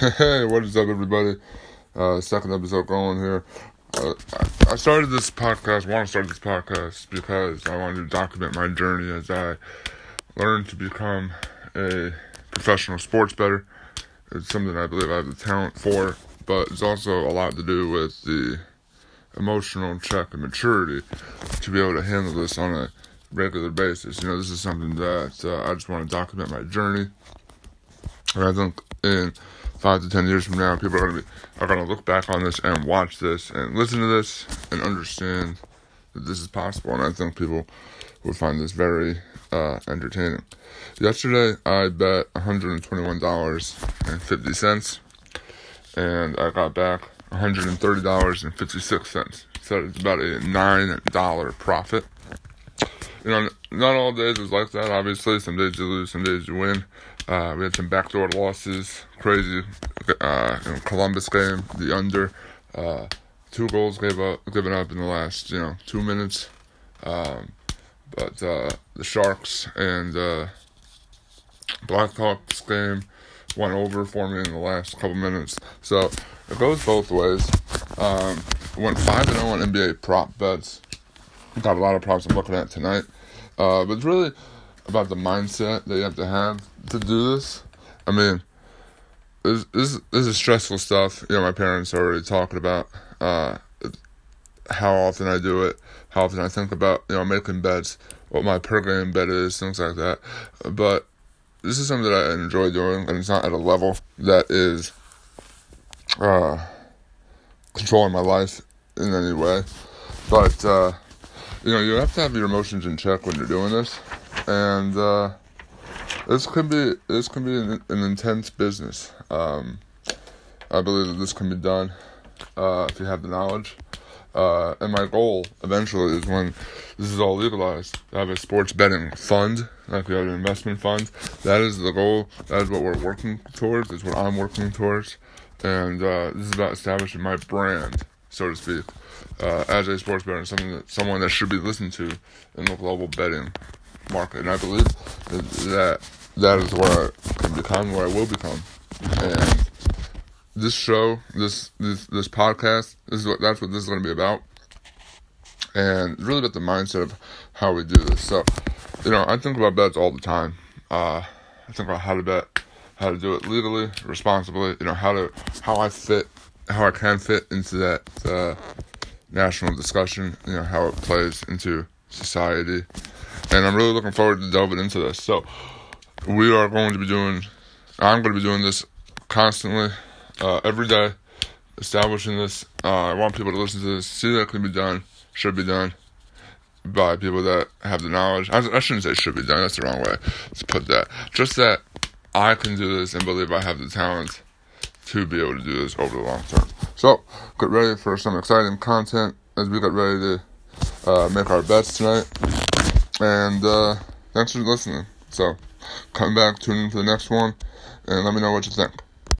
Hey, what is up, everybody? Uh, second episode going here. Uh, I, started this podcast, want to start this podcast because I wanted to document my journey as I learned to become a professional sports bettor. It's something I believe I have the talent for, but it's also a lot to do with the emotional check and maturity to be able to handle this on a regular basis. You know, this is something that uh, I just want to document my journey. And I think in five to ten years from now, people are gonna be are gonna look back on this and watch this and listen to this and understand that this is possible. And I think people would find this very uh, entertaining. Yesterday, I bet one hundred and twenty one dollars and fifty cents, and I got back one hundred and thirty dollars and fifty six cents. So it's about a nine dollar profit. You know, not all days is like that. Obviously, some days you lose, some days you win. Uh, we had some backdoor losses, crazy. Uh, in Columbus game, the under, uh, two goals gave up, given up in the last, you know, two minutes. Um, but uh, the Sharks and uh, Blackhawks game went over for me in the last couple minutes. So it goes both ways. Um, went five and zero on NBA prop bets. Got a lot of problems I'm looking at tonight. Uh, but it's really about the mindset that you have to have to do this. I mean, this this, this is stressful stuff. You know, my parents are already talking about uh, how often I do it, how often I think about you know making bets, what my per game bet is, things like that. But this is something that I enjoy doing, and it's not at a level that is uh, controlling my life in any way. But uh, you know, you have to have your emotions in check when you're doing this, and uh, this can be this can be an, an intense business. Um, I believe that this can be done uh, if you have the knowledge. Uh, and my goal eventually is when this is all legalized, to have a sports betting fund, like we have an investment fund. That is the goal. That is what we're working towards. That's what I'm working towards. And uh, this is about establishing my brand, so to speak, uh, as a sports bettor, something that someone that should be listened to in the global betting market. And I believe that that is where I can become, where I will become. And this show, this this this podcast, this is what that's what this is going to be about. And really about the mindset of how we do this. So, you know, I think about bets all the time. Uh, I think about how to bet, how to do it legally, responsibly. You know, how to how I fit, how I can fit into that uh, national discussion. You know, how it plays into society and I'm really looking forward to delving into this. So we are going to be doing. I'm going to be doing this constantly, uh, every day, establishing this. Uh, I want people to listen to this, see that can be done, should be done by people that have the knowledge. I, I shouldn't say should be done. That's the wrong way to put that. Just that I can do this and believe I have the talent to be able to do this over the long term. So get ready for some exciting content as we get ready to uh, make our bets tonight. And uh, thanks for listening. So come back, tune in for the next one, and let me know what you think.